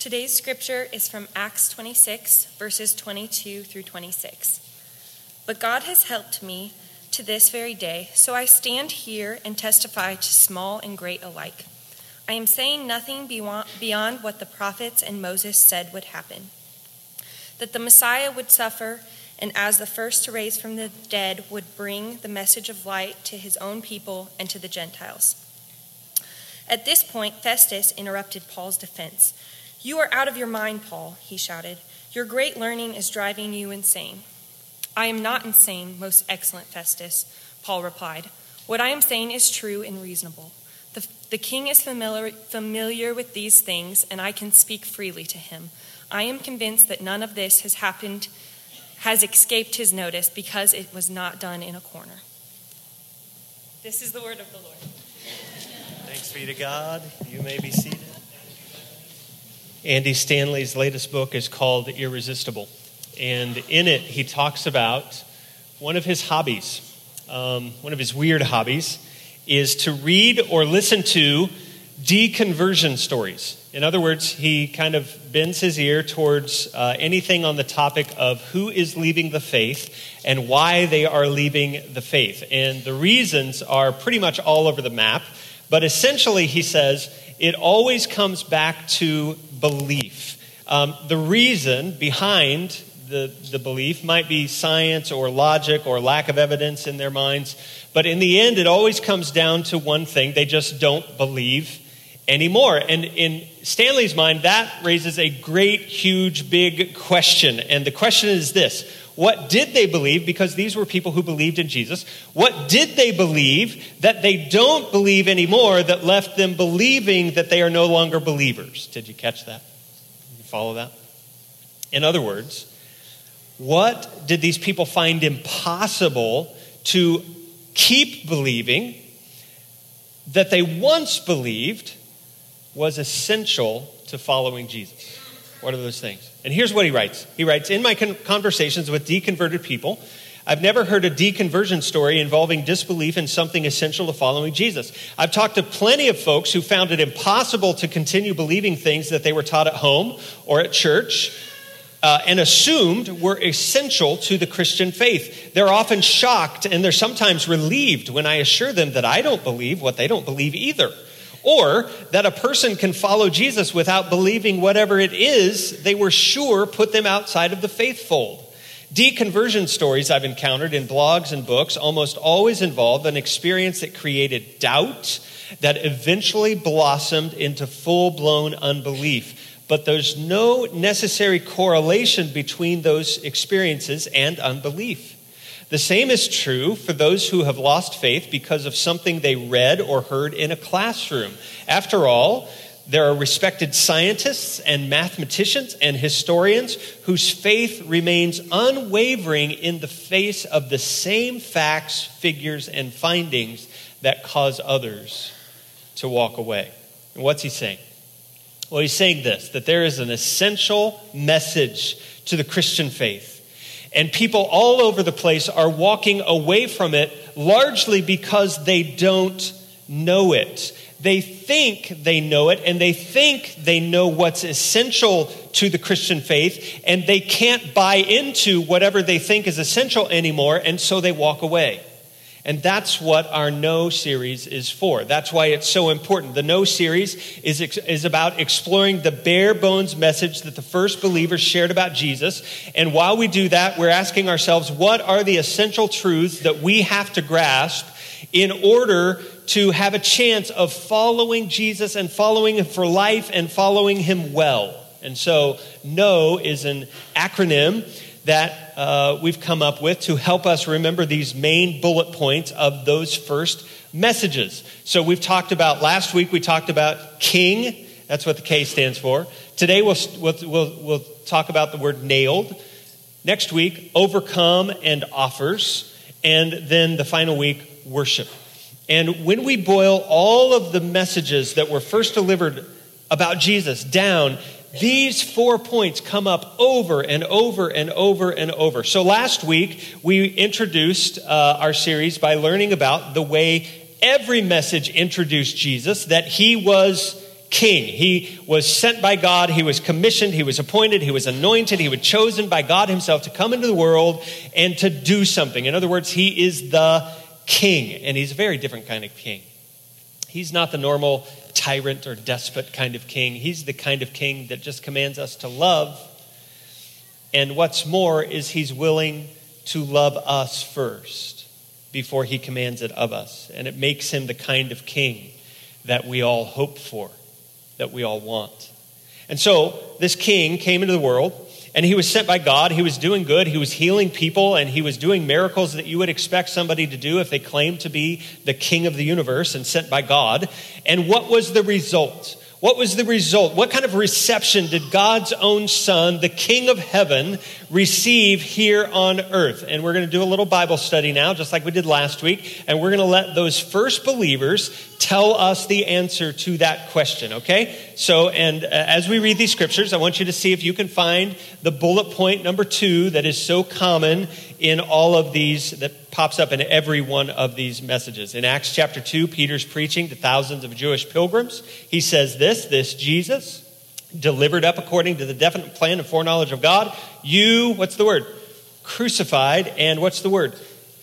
Today's scripture is from Acts 26, verses 22 through 26. But God has helped me to this very day, so I stand here and testify to small and great alike. I am saying nothing beyond what the prophets and Moses said would happen that the Messiah would suffer, and as the first to raise from the dead, would bring the message of light to his own people and to the Gentiles. At this point, Festus interrupted Paul's defense. You are out of your mind, Paul, he shouted. Your great learning is driving you insane. I am not insane, most excellent Festus, Paul replied. What I am saying is true and reasonable. The, the king is familiar, familiar with these things, and I can speak freely to him. I am convinced that none of this has happened, has escaped his notice because it was not done in a corner. This is the word of the Lord. Thanks be to God. You may be seated. Andy Stanley's latest book is called Irresistible. And in it, he talks about one of his hobbies, um, one of his weird hobbies, is to read or listen to deconversion stories. In other words, he kind of bends his ear towards uh, anything on the topic of who is leaving the faith and why they are leaving the faith. And the reasons are pretty much all over the map. But essentially, he says, it always comes back to belief. Um, the reason behind the, the belief might be science or logic or lack of evidence in their minds, but in the end, it always comes down to one thing they just don't believe anymore. And in Stanley's mind, that raises a great, huge, big question. And the question is this What did they believe? Because these were people who believed in Jesus. What did they believe that they don't believe anymore that left them believing that they are no longer believers? Did you catch that? You follow that? In other words, what did these people find impossible to keep believing that they once believed was essential to following Jesus? What are those things? And here's what he writes He writes In my conversations with deconverted people, I've never heard a deconversion story involving disbelief in something essential to following Jesus. I've talked to plenty of folks who found it impossible to continue believing things that they were taught at home or at church uh, and assumed were essential to the Christian faith. They're often shocked and they're sometimes relieved when I assure them that I don't believe what they don't believe either. Or that a person can follow Jesus without believing whatever it is they were sure put them outside of the faith fold. Deconversion stories I've encountered in blogs and books almost always involve an experience that created doubt that eventually blossomed into full blown unbelief. But there's no necessary correlation between those experiences and unbelief. The same is true for those who have lost faith because of something they read or heard in a classroom. After all, there are respected scientists and mathematicians and historians whose faith remains unwavering in the face of the same facts, figures, and findings that cause others to walk away. And what's he saying? Well, he's saying this that there is an essential message to the Christian faith and people all over the place are walking away from it largely because they don't know it. They think they know it, and they think they know what's essential to the Christian faith, and they can't buy into whatever they think is essential anymore, and so they walk away. And that's what our Know series is for. That's why it's so important. The Know series is, is about exploring the bare bones message that the first believers shared about Jesus. And while we do that, we're asking ourselves what are the essential truths that we have to grasp in order to have a chance of following Jesus and following him for life and following him well. And so, Know is an acronym that uh, we've come up with to help us remember these main bullet points of those first messages. So we've talked about, last week we talked about king. That's what the K stands for. Today we'll, we'll, we'll, talk about the word nailed. Next week, overcome and offers. And then the final week, worship. And when we boil all of the messages that were first delivered about Jesus down these four points come up over and over and over and over. So last week, we introduced uh, our series by learning about the way every message introduced Jesus, that he was king. He was sent by God, he was commissioned, he was appointed, he was anointed, he was chosen by God himself to come into the world and to do something. In other words, he is the king, and he's a very different kind of king. He's not the normal tyrant or despot kind of king. He's the kind of king that just commands us to love. And what's more is he's willing to love us first before he commands it of us. And it makes him the kind of king that we all hope for that we all want. And so this king came into the world and he was sent by God. He was doing good. He was healing people and he was doing miracles that you would expect somebody to do if they claimed to be the king of the universe and sent by God. And what was the result? What was the result? What kind of reception did God's own Son, the King of Heaven, receive here on earth? And we're going to do a little Bible study now, just like we did last week. And we're going to let those first believers tell us the answer to that question, okay? So, and uh, as we read these scriptures, I want you to see if you can find the bullet point number two that is so common in all of these, that pops up in every one of these messages. In Acts chapter 2, Peter's preaching to thousands of Jewish pilgrims. He says this this Jesus, delivered up according to the definite plan and foreknowledge of God, you, what's the word? Crucified, and what's the word?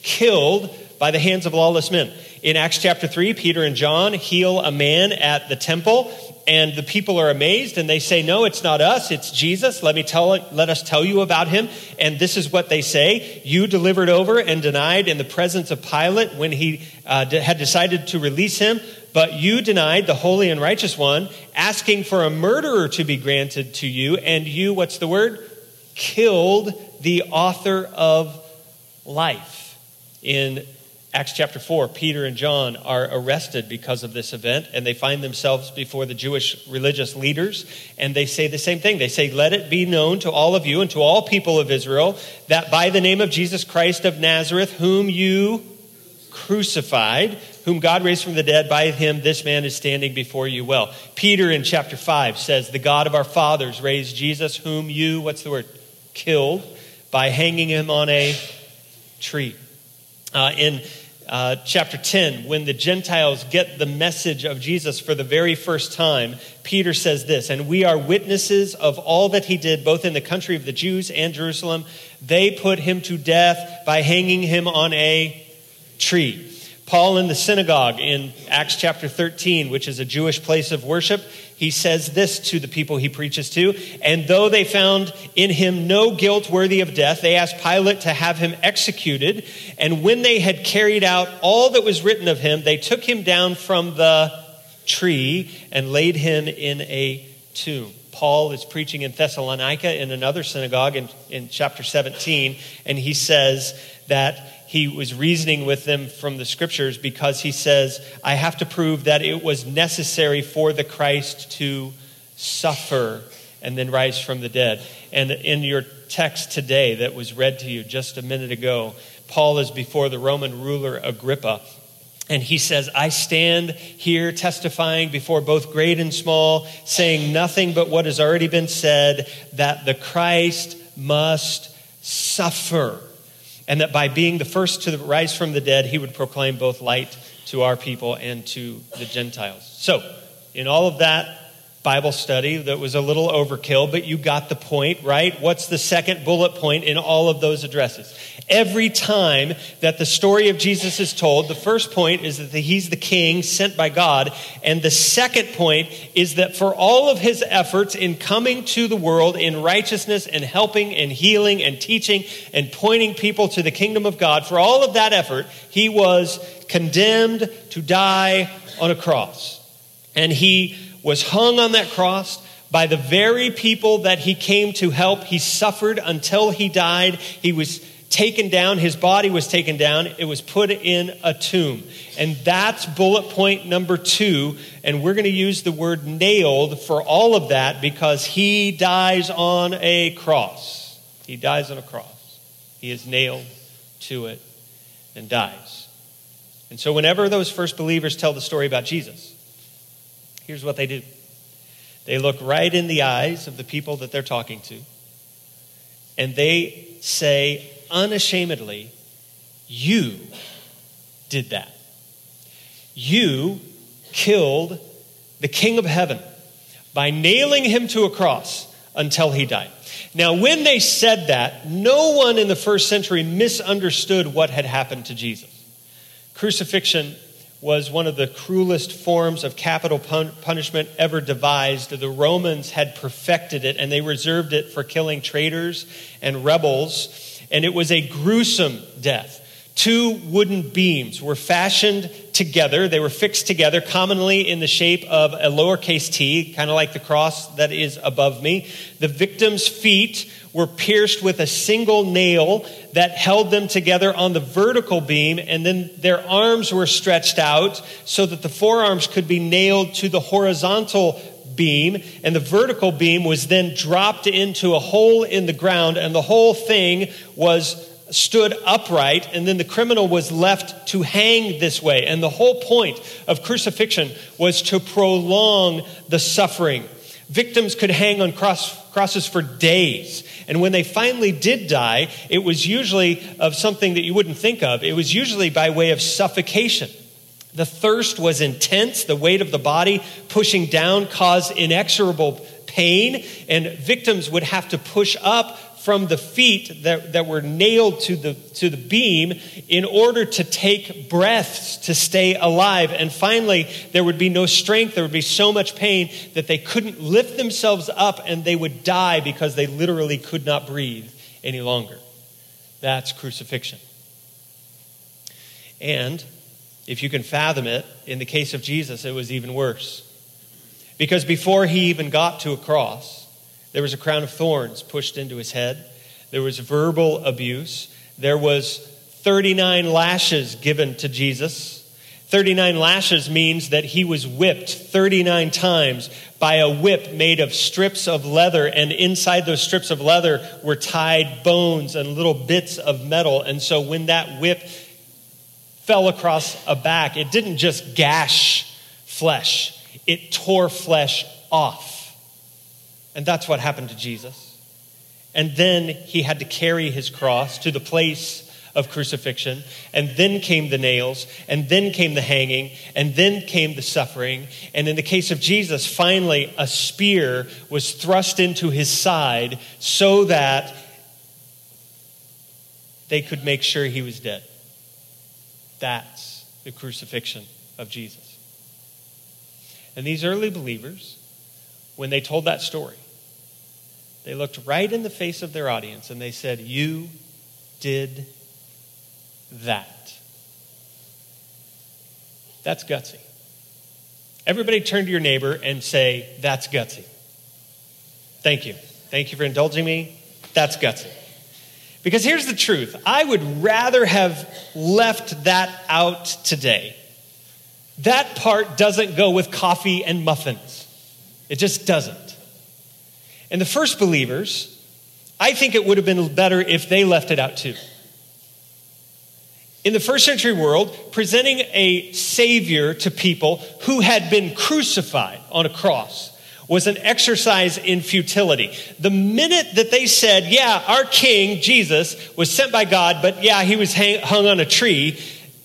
Killed by the hands of lawless men. In Acts chapter 3, Peter and John heal a man at the temple, and the people are amazed and they say, No, it's not us, it's Jesus. Let, me tell, let us tell you about him. And this is what they say You delivered over and denied in the presence of Pilate when he uh, had decided to release him, but you denied the holy and righteous one, asking for a murderer to be granted to you, and you, what's the word? Killed the author of life. In Acts chapter 4, Peter and John are arrested because of this event, and they find themselves before the Jewish religious leaders, and they say the same thing. They say, Let it be known to all of you and to all people of Israel that by the name of Jesus Christ of Nazareth, whom you crucified, whom God raised from the dead, by him this man is standing before you well. Peter in chapter 5 says, The God of our fathers raised Jesus, whom you, what's the word? Killed by hanging him on a tree. Uh, in uh, chapter 10, when the Gentiles get the message of Jesus for the very first time, Peter says this, and we are witnesses of all that he did, both in the country of the Jews and Jerusalem. They put him to death by hanging him on a tree. Paul in the synagogue in Acts chapter 13, which is a Jewish place of worship, he says this to the people he preaches to. And though they found in him no guilt worthy of death, they asked Pilate to have him executed. And when they had carried out all that was written of him, they took him down from the tree and laid him in a tomb. Paul is preaching in Thessalonica in another synagogue in, in chapter 17, and he says that he was reasoning with them from the scriptures because he says, I have to prove that it was necessary for the Christ to suffer and then rise from the dead. And in your text today that was read to you just a minute ago, Paul is before the Roman ruler Agrippa. And he says, I stand here testifying before both great and small, saying nothing but what has already been said that the Christ must suffer and that by being the first to rise from the dead, he would proclaim both light to our people and to the Gentiles. So, in all of that Bible study that was a little overkill, but you got the point, right? What's the second bullet point in all of those addresses? Every time that the story of Jesus is told, the first point is that he's the king sent by God. And the second point is that for all of his efforts in coming to the world in righteousness and helping and healing and teaching and pointing people to the kingdom of God, for all of that effort, he was condemned to die on a cross. And he was hung on that cross by the very people that he came to help. He suffered until he died. He was taken down, his body was taken down, it was put in a tomb. And that's bullet point number two. And we're going to use the word nailed for all of that because he dies on a cross. He dies on a cross. He is nailed to it and dies. And so, whenever those first believers tell the story about Jesus, Here's what they do they look right in the eyes of the people that they're talking to, and they say unashamedly, You did that. You killed the King of heaven. by nailing him to a cross until he died. Now, when they said that, no one in the first century misunderstood what had happened to Jesus. Crucifixion was one of the cruelest forms of capital pun- punishment ever devised. The Romans had perfected it, and they reserved it for killing traitors and rebels, and it was a gruesome death. Two wooden beams were fashioned together. They were fixed together, commonly in the shape of a lowercase t, kind of like the cross that is above me. The victim's feet were pierced with a single nail that held them together on the vertical beam, and then their arms were stretched out so that the forearms could be nailed to the horizontal beam, and the vertical beam was then dropped into a hole in the ground, and the whole thing was stood upright, and then the criminal was left to hang this way. And the whole point of crucifixion was to prolong the suffering. Victims could hang on cross, crosses for days. And when they finally did die, it was usually of something that you wouldn't think of. It was usually by way of suffocation. The thirst was intense, the weight of the body pushing down caused inexorable pain, and victims would have to push up from the feet that, that were nailed to the, to the beam in order to take breaths to stay alive. And finally, there would be no strength, there would be so much pain that they couldn't lift themselves up and they would die because they literally could not breathe any longer. That's crucifixion. And if you can fathom it, in the case of Jesus, it was even worse. Because before he even got to a cross, there was a crown of thorns pushed into his head. There was verbal abuse. There was 39 lashes given to Jesus. 39 lashes means that he was whipped 39 times by a whip made of strips of leather, and inside those strips of leather were tied bones and little bits of metal. And so when that whip fell across a back, it didn't just gash flesh, it tore flesh off. And that's what happened to Jesus. And then he had to carry his cross to the place of crucifixion. And then came the nails, and then came the hanging, and then came the suffering. And in the case of Jesus, finally, a spear was thrust into his side so that they could make sure he was dead. That's the crucifixion of Jesus. And these early believers, when they told that story, they looked right in the face of their audience and they said, You did that. That's gutsy. Everybody turn to your neighbor and say, That's gutsy. Thank you. Thank you for indulging me. That's gutsy. Because here's the truth I would rather have left that out today. That part doesn't go with coffee and muffins, it just doesn't. And the first believers, I think it would have been better if they left it out too. In the first century world, presenting a savior to people who had been crucified on a cross was an exercise in futility. The minute that they said, Yeah, our king, Jesus, was sent by God, but yeah, he was hang- hung on a tree,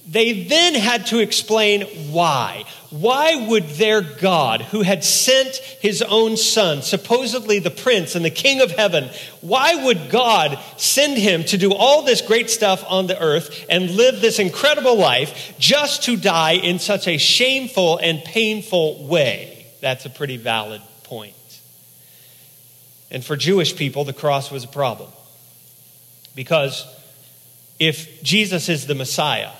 they then had to explain why. Why would their God, who had sent his own son, supposedly the prince and the king of heaven, why would God send him to do all this great stuff on the earth and live this incredible life just to die in such a shameful and painful way? That's a pretty valid point. And for Jewish people, the cross was a problem. Because if Jesus is the Messiah,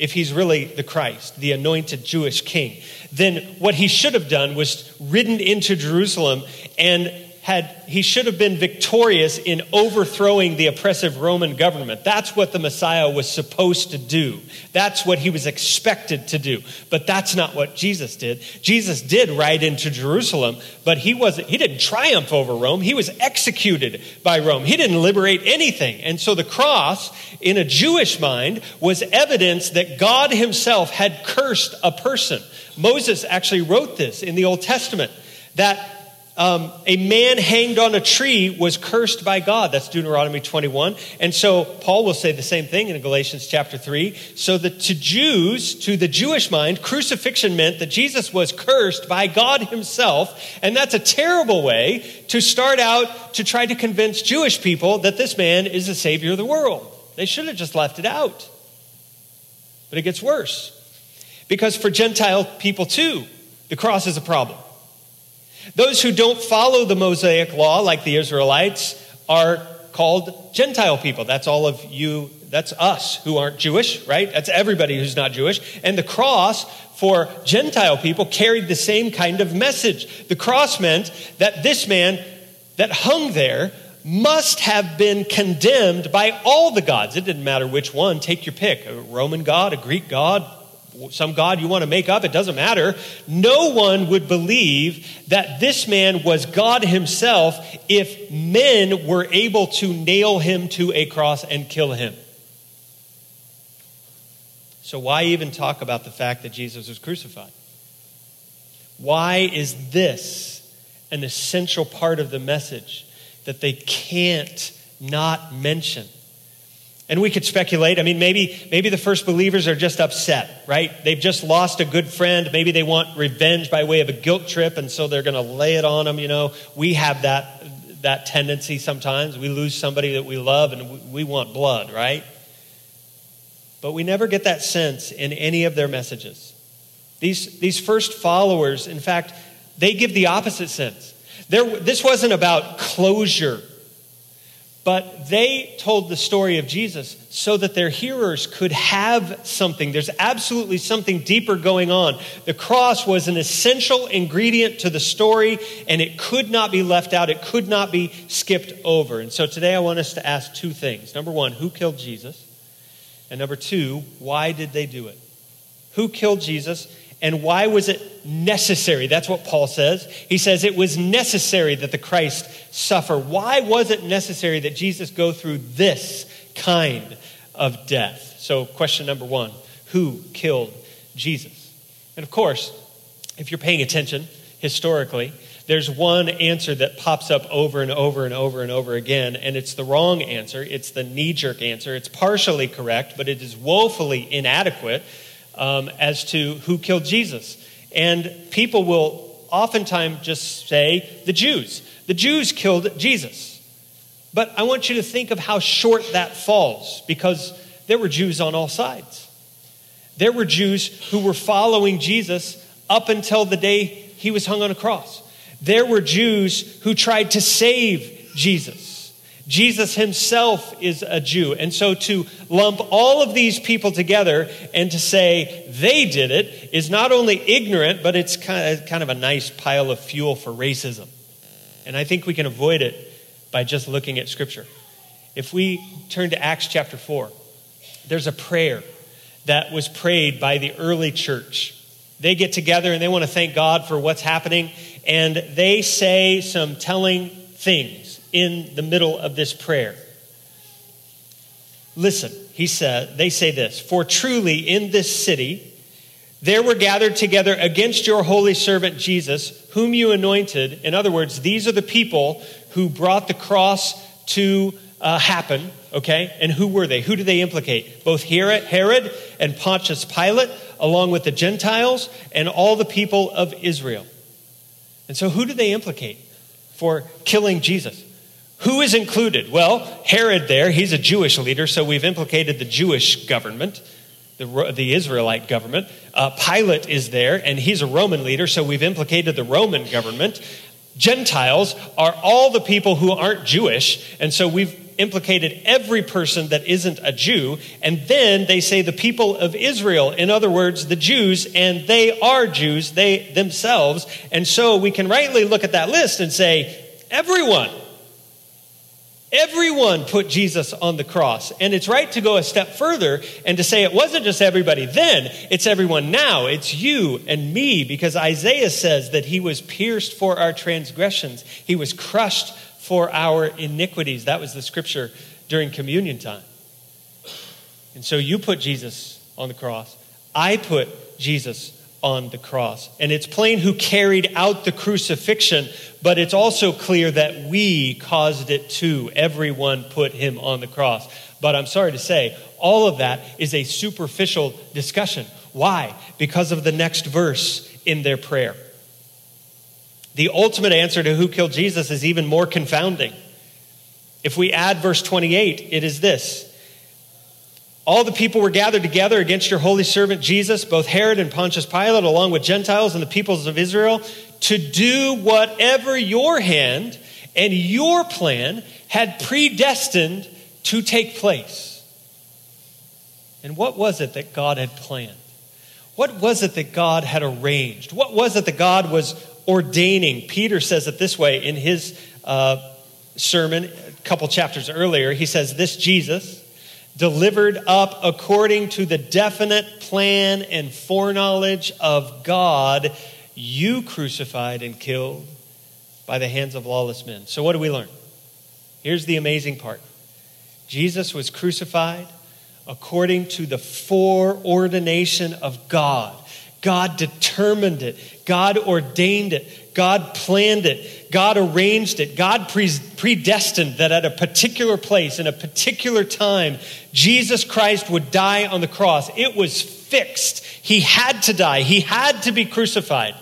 if he's really the Christ, the anointed Jewish king, then what he should have done was ridden into Jerusalem and had he should have been victorious in overthrowing the oppressive Roman government. That's what the Messiah was supposed to do. That's what he was expected to do. But that's not what Jesus did. Jesus did ride into Jerusalem, but he wasn't he didn't triumph over Rome. He was executed by Rome. He didn't liberate anything. And so the cross in a Jewish mind was evidence that God himself had cursed a person. Moses actually wrote this in the Old Testament that um, a man hanged on a tree was cursed by God. That's Deuteronomy 21. And so Paul will say the same thing in Galatians chapter 3. So that to Jews, to the Jewish mind, crucifixion meant that Jesus was cursed by God himself. And that's a terrible way to start out to try to convince Jewish people that this man is the Savior of the world. They should have just left it out. But it gets worse. Because for Gentile people too, the cross is a problem. Those who don't follow the Mosaic law, like the Israelites, are called Gentile people. That's all of you, that's us who aren't Jewish, right? That's everybody who's not Jewish. And the cross for Gentile people carried the same kind of message. The cross meant that this man that hung there must have been condemned by all the gods. It didn't matter which one, take your pick a Roman god, a Greek god, some God you want to make up, it doesn't matter. No one would believe that this man was God himself if men were able to nail him to a cross and kill him. So, why even talk about the fact that Jesus was crucified? Why is this an essential part of the message that they can't not mention? And we could speculate. I mean, maybe, maybe the first believers are just upset, right? They've just lost a good friend. Maybe they want revenge by way of a guilt trip, and so they're going to lay it on them. You know, we have that, that tendency sometimes. We lose somebody that we love, and we want blood, right? But we never get that sense in any of their messages. These, these first followers, in fact, they give the opposite sense. There, this wasn't about closure but they told the story of Jesus so that their hearers could have something. There's absolutely something deeper going on. The cross was an essential ingredient to the story, and it could not be left out, it could not be skipped over. And so today I want us to ask two things. Number one, who killed Jesus? And number two, why did they do it? Who killed Jesus? And why was it necessary? That's what Paul says. He says it was necessary that the Christ suffer. Why was it necessary that Jesus go through this kind of death? So, question number one Who killed Jesus? And of course, if you're paying attention historically, there's one answer that pops up over and over and over and over again, and it's the wrong answer. It's the knee jerk answer. It's partially correct, but it is woefully inadequate um, as to who killed Jesus. And people will oftentimes just say the Jews. The Jews killed Jesus. But I want you to think of how short that falls because there were Jews on all sides. There were Jews who were following Jesus up until the day he was hung on a cross. There were Jews who tried to save Jesus. Jesus himself is a Jew. And so to lump all of these people together and to say they did it is not only ignorant, but it's kind of, a nice pile of fuel for racism. And I think we can avoid it by just looking at Scripture. If we turn to Acts chapter 4, there's a prayer that was prayed by the early church. They get together and they want to thank God for what's happening, and they say some telling things in the middle of this prayer. Listen, he said, they say this For truly in this city there were gathered together against your holy servant Jesus, whom you anointed. In other words, these are the people who brought the cross to uh, happen, okay? And who were they? Who do they implicate? Both Herod and Pontius Pilate, along with the Gentiles and all the people of Israel. And so, who do they implicate for killing Jesus? Who is included? Well, Herod there, he's a Jewish leader, so we've implicated the Jewish government, the, the Israelite government. Uh, Pilate is there, and he's a Roman leader, so we've implicated the Roman government. Gentiles are all the people who aren't Jewish, and so we've implicated every person that isn't a Jew. And then they say the people of Israel, in other words, the Jews, and they are Jews, they themselves. And so we can rightly look at that list and say, everyone Everyone put Jesus on the cross. And it's right to go a step further and to say it wasn't just everybody then, it's everyone now. It's you and me, because Isaiah says that he was pierced for our transgressions, he was crushed for our iniquities. That was the scripture during communion time. And so you put Jesus on the cross. I put Jesus on the cross. And it's plain who carried out the crucifixion, but it's also clear that we caused it too. Everyone put him on the cross. But I'm sorry to say, all of that is a superficial discussion. Why? Because of the next verse in their prayer. The ultimate answer to who killed Jesus is even more confounding. If we add verse 28, it is this all the people were gathered together against your holy servant Jesus, both Herod and Pontius Pilate, along with Gentiles and the peoples of Israel, to do whatever your hand and your plan had predestined to take place. And what was it that God had planned? What was it that God had arranged? What was it that God was ordaining? Peter says it this way in his uh, sermon a couple chapters earlier. He says, This Jesus delivered up according to the definite plan and foreknowledge of God, you crucified and killed by the hands of lawless men. So, what do we learn? Here's the amazing part Jesus was crucified according to the foreordination of God. God determined it, God ordained it, God planned it, God arranged it, God predestined that at a particular place, in a particular time, Jesus Christ would die on the cross. It was fixed. He had to die, he had to be crucified.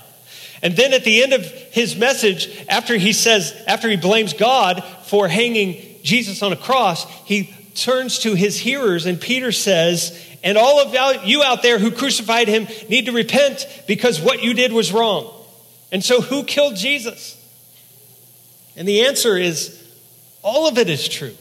And then at the end of his message, after he says, after he blames God for hanging Jesus on a cross, he turns to his hearers and Peter says, and all of you out there who crucified him need to repent because what you did was wrong. And so, who killed Jesus? And the answer is all of it is true.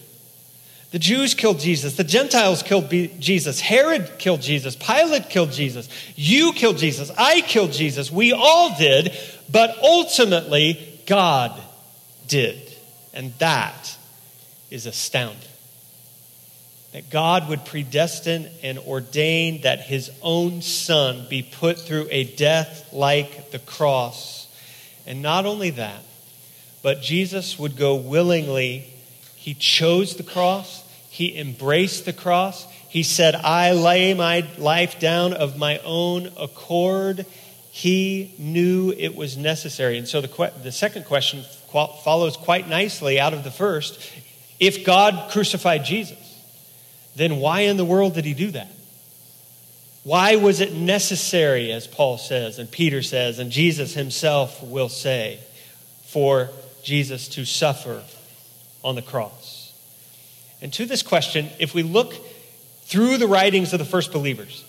The Jews killed Jesus. The Gentiles killed Jesus. Herod killed Jesus. Pilate killed Jesus. You killed Jesus. I killed Jesus. We all did. But ultimately, God did. And that is astounding that God would predestine and ordain that his own son be put through a death like the cross. And not only that, but Jesus would go willingly. He chose the cross, he embraced the cross. He said, I lay my life down of my own accord. He knew it was necessary. And so the, the second question follows quite nicely out of the first. If God crucified Jesus, then why in the world did he do that? Why was it necessary, as Paul says, and Peter says, and Jesus himself will say, for Jesus to suffer on the cross? And to this question, if we look through the writings of the first believers,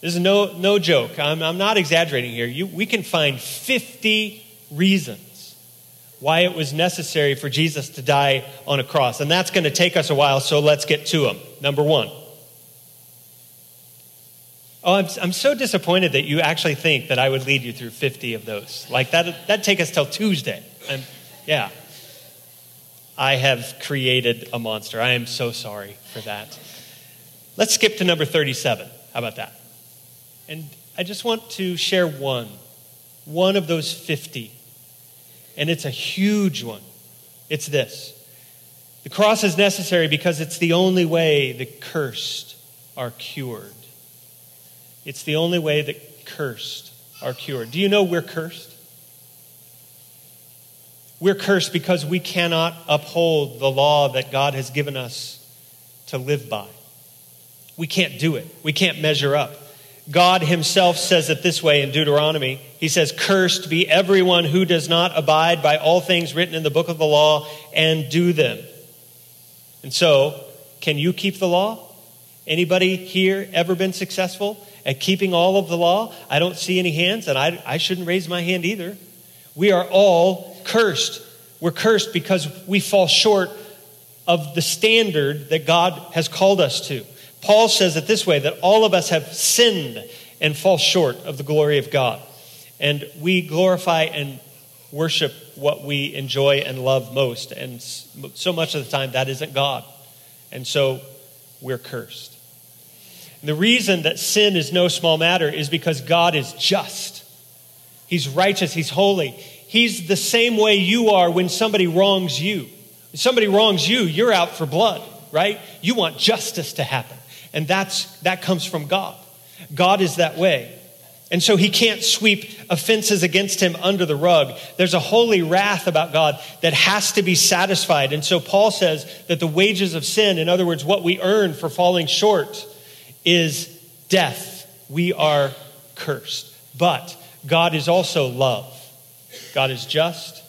this is no, no joke. I'm, I'm not exaggerating here. You, we can find 50 reasons why it was necessary for Jesus to die on a cross. And that's going to take us a while, so let's get to them. Number one. Oh, I'm, I'm so disappointed that you actually think that I would lead you through 50 of those. Like, that, that'd take us till Tuesday. I'm, yeah. I have created a monster. I am so sorry for that. Let's skip to number 37. How about that? And I just want to share one, one of those 50 and it's a huge one. It's this the cross is necessary because it's the only way the cursed are cured. It's the only way that cursed are cured. Do you know we're cursed? We're cursed because we cannot uphold the law that God has given us to live by. We can't do it, we can't measure up. God himself says it this way in Deuteronomy. He says, Cursed be everyone who does not abide by all things written in the book of the law and do them. And so, can you keep the law? Anybody here ever been successful at keeping all of the law? I don't see any hands, and I, I shouldn't raise my hand either. We are all cursed. We're cursed because we fall short of the standard that God has called us to. Paul says it this way that all of us have sinned and fall short of the glory of God. And we glorify and worship what we enjoy and love most. And so much of the time, that isn't God. And so we're cursed. The reason that sin is no small matter is because God is just, He's righteous, He's holy. He's the same way you are when somebody wrongs you. When somebody wrongs you, you're out for blood, right? You want justice to happen. And that's, that comes from God. God is that way. And so he can't sweep offenses against him under the rug. There's a holy wrath about God that has to be satisfied. And so Paul says that the wages of sin, in other words, what we earn for falling short, is death. We are cursed. But God is also love. God is just.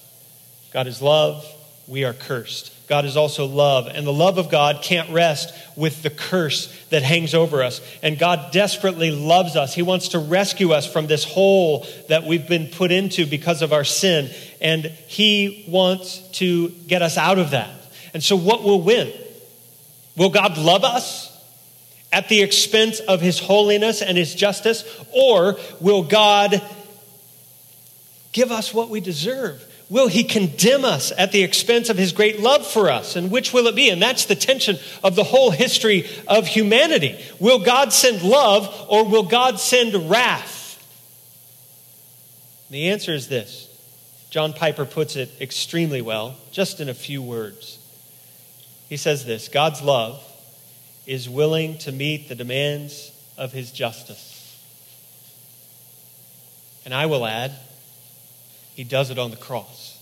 God is love. We are cursed. God is also love. And the love of God can't rest with the curse that hangs over us. And God desperately loves us. He wants to rescue us from this hole that we've been put into because of our sin. And He wants to get us out of that. And so, what will win? Will God love us? At the expense of his holiness and his justice? Or will God give us what we deserve? Will he condemn us at the expense of his great love for us? And which will it be? And that's the tension of the whole history of humanity. Will God send love or will God send wrath? The answer is this. John Piper puts it extremely well, just in a few words. He says this God's love is willing to meet the demands of his justice. And I will add, he does it on the cross.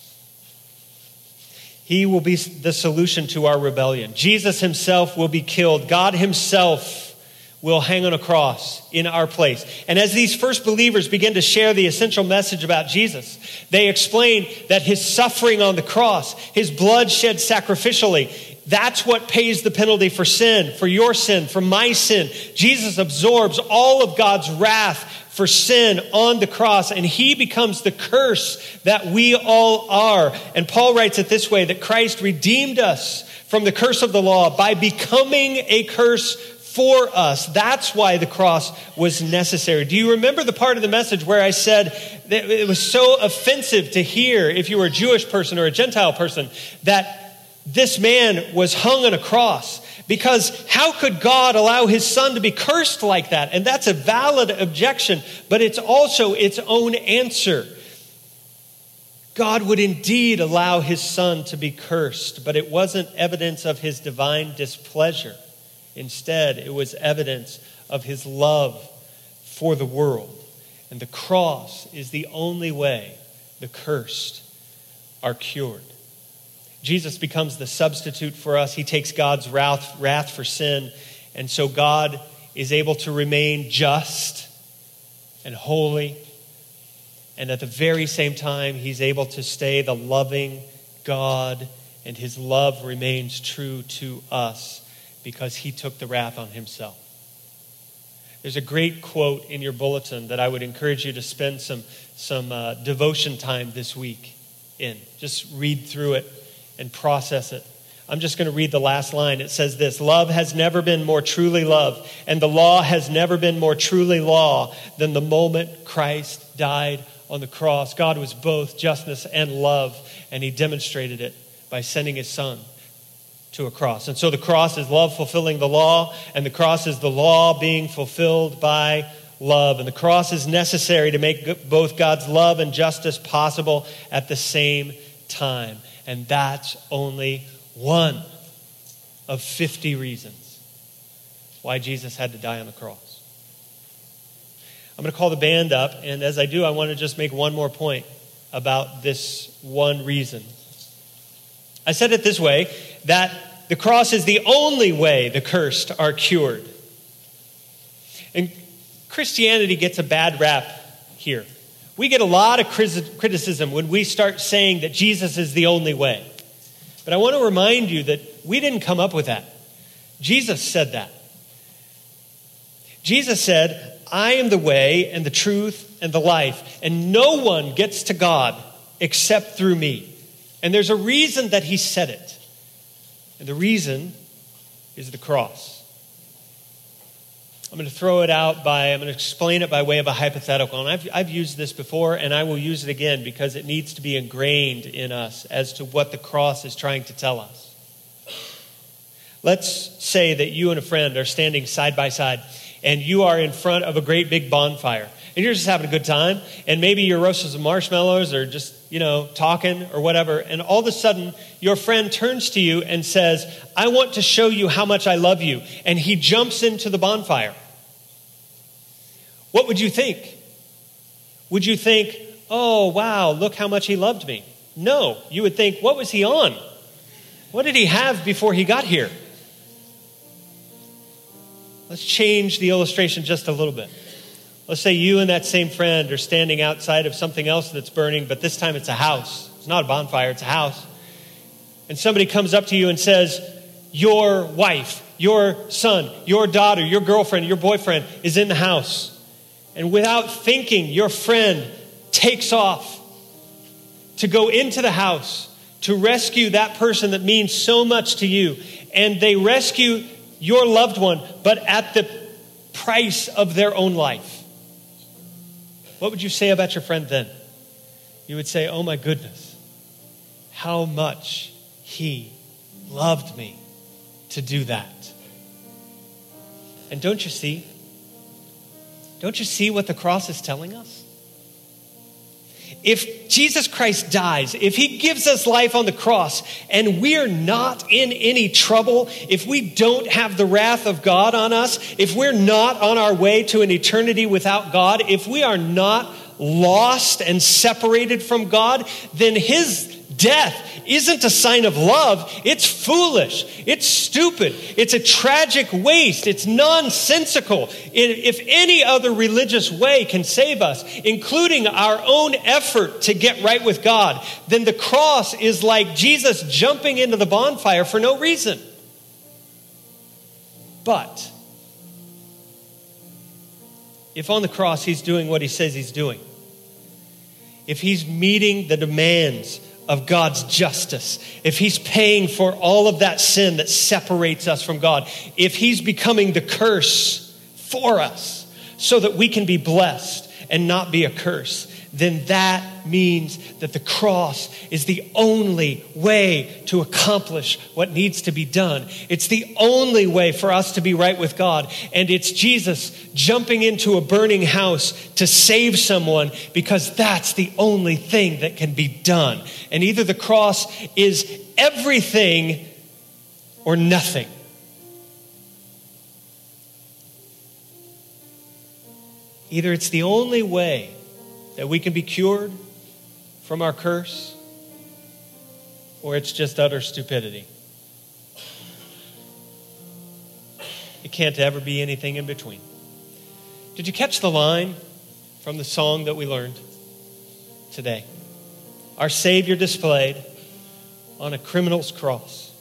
He will be the solution to our rebellion. Jesus himself will be killed. God himself will hang on a cross in our place. And as these first believers begin to share the essential message about Jesus, they explain that his suffering on the cross, his blood shed sacrificially, that's what pays the penalty for sin, for your sin, for my sin. Jesus absorbs all of God's wrath for sin on the cross, and he becomes the curse that we all are. And Paul writes it this way that Christ redeemed us from the curse of the law by becoming a curse for us. That's why the cross was necessary. Do you remember the part of the message where I said that it was so offensive to hear, if you were a Jewish person or a Gentile person, that this man was hung on a cross? Because how could God allow his son to be cursed like that? And that's a valid objection, but it's also its own answer. God would indeed allow his son to be cursed, but it wasn't evidence of his divine displeasure. Instead, it was evidence of his love for the world. And the cross is the only way the cursed are cured. Jesus becomes the substitute for us. He takes God's wrath, wrath for sin. And so God is able to remain just and holy. And at the very same time, he's able to stay the loving God, and his love remains true to us because he took the wrath on himself. There's a great quote in your bulletin that I would encourage you to spend some, some uh, devotion time this week in. Just read through it and process it. I'm just going to read the last line. It says this Love has never been more truly love, and the law has never been more truly law than the moment Christ died on the cross. God was both justice and love, and he demonstrated it by sending his son to a cross. And so the cross is love fulfilling the law, and the cross is the law being fulfilled by love. And the cross is necessary to make both God's love and justice possible at the same time. And that's only one of 50 reasons why Jesus had to die on the cross. I'm going to call the band up, and as I do, I want to just make one more point about this one reason. I said it this way that the cross is the only way the cursed are cured. And Christianity gets a bad rap here. We get a lot of criticism when we start saying that Jesus is the only way. But I want to remind you that we didn't come up with that. Jesus said that. Jesus said, I am the way and the truth and the life, and no one gets to God except through me. And there's a reason that he said it. And the reason is the cross. I'm going to throw it out by, I'm going to explain it by way of a hypothetical. And I've, I've used this before, and I will use it again because it needs to be ingrained in us as to what the cross is trying to tell us. Let's say that you and a friend are standing side by side, and you are in front of a great big bonfire. And you're just having a good time, and maybe you're roasting some marshmallows or just, you know, talking or whatever. And all of a sudden, your friend turns to you and says, I want to show you how much I love you. And he jumps into the bonfire. What would you think? Would you think, oh, wow, look how much he loved me? No. You would think, what was he on? What did he have before he got here? Let's change the illustration just a little bit. Let's say you and that same friend are standing outside of something else that's burning, but this time it's a house. It's not a bonfire, it's a house. And somebody comes up to you and says, Your wife, your son, your daughter, your girlfriend, your boyfriend is in the house. And without thinking, your friend takes off to go into the house to rescue that person that means so much to you. And they rescue your loved one, but at the price of their own life. What would you say about your friend then? You would say, Oh my goodness, how much he loved me to do that. And don't you see? Don't you see what the cross is telling us? If Jesus Christ dies, if he gives us life on the cross, and we're not in any trouble, if we don't have the wrath of God on us, if we're not on our way to an eternity without God, if we are not lost and separated from God, then his death isn't a sign of love. It's foolish. It's stupid. It's a tragic waste. It's nonsensical. If any other religious way can save us, including our own effort to get right with God, then the cross is like Jesus jumping into the bonfire for no reason. But if on the cross he's doing what he says he's doing, if he's meeting the demands of God's justice, if He's paying for all of that sin that separates us from God, if He's becoming the curse for us so that we can be blessed and not be a curse, then that means that the cross is the only way to accomplish what needs to be done. It's the only way for us to be right with God. And it's Jesus jumping into a burning house to save someone because that's the only thing that can be done. And either the cross is everything or nothing. Either it's the only way that we can be cured from our curse, or it's just utter stupidity. It can't ever be anything in between. Did you catch the line from the song that we learned today? Our Savior displayed on a criminal's cross.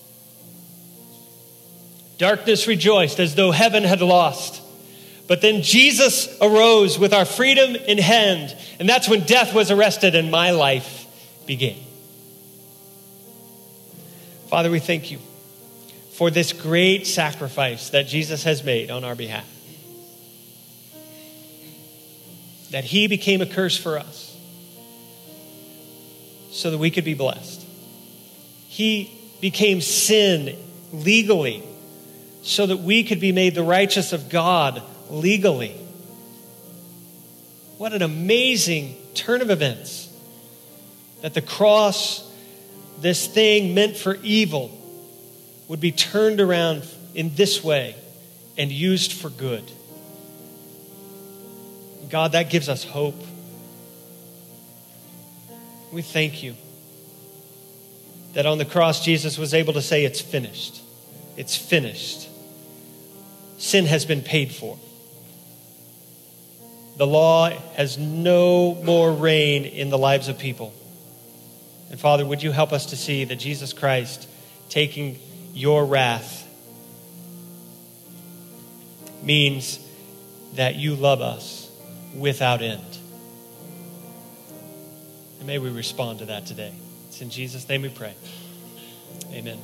Darkness rejoiced as though heaven had lost. But then Jesus arose with our freedom in hand, and that's when death was arrested and my life began. Father, we thank you for this great sacrifice that Jesus has made on our behalf. That he became a curse for us so that we could be blessed. He became sin legally so that we could be made the righteous of God legally. What an amazing turn of events that the cross, this thing meant for evil, would be turned around in this way and used for good. God, that gives us hope. We thank you that on the cross, Jesus was able to say, It's finished. It's finished. Sin has been paid for the law has no more reign in the lives of people. And Father, would you help us to see that Jesus Christ taking your wrath means that you love us without end. And may we respond to that today. It's in Jesus' name we pray. Amen.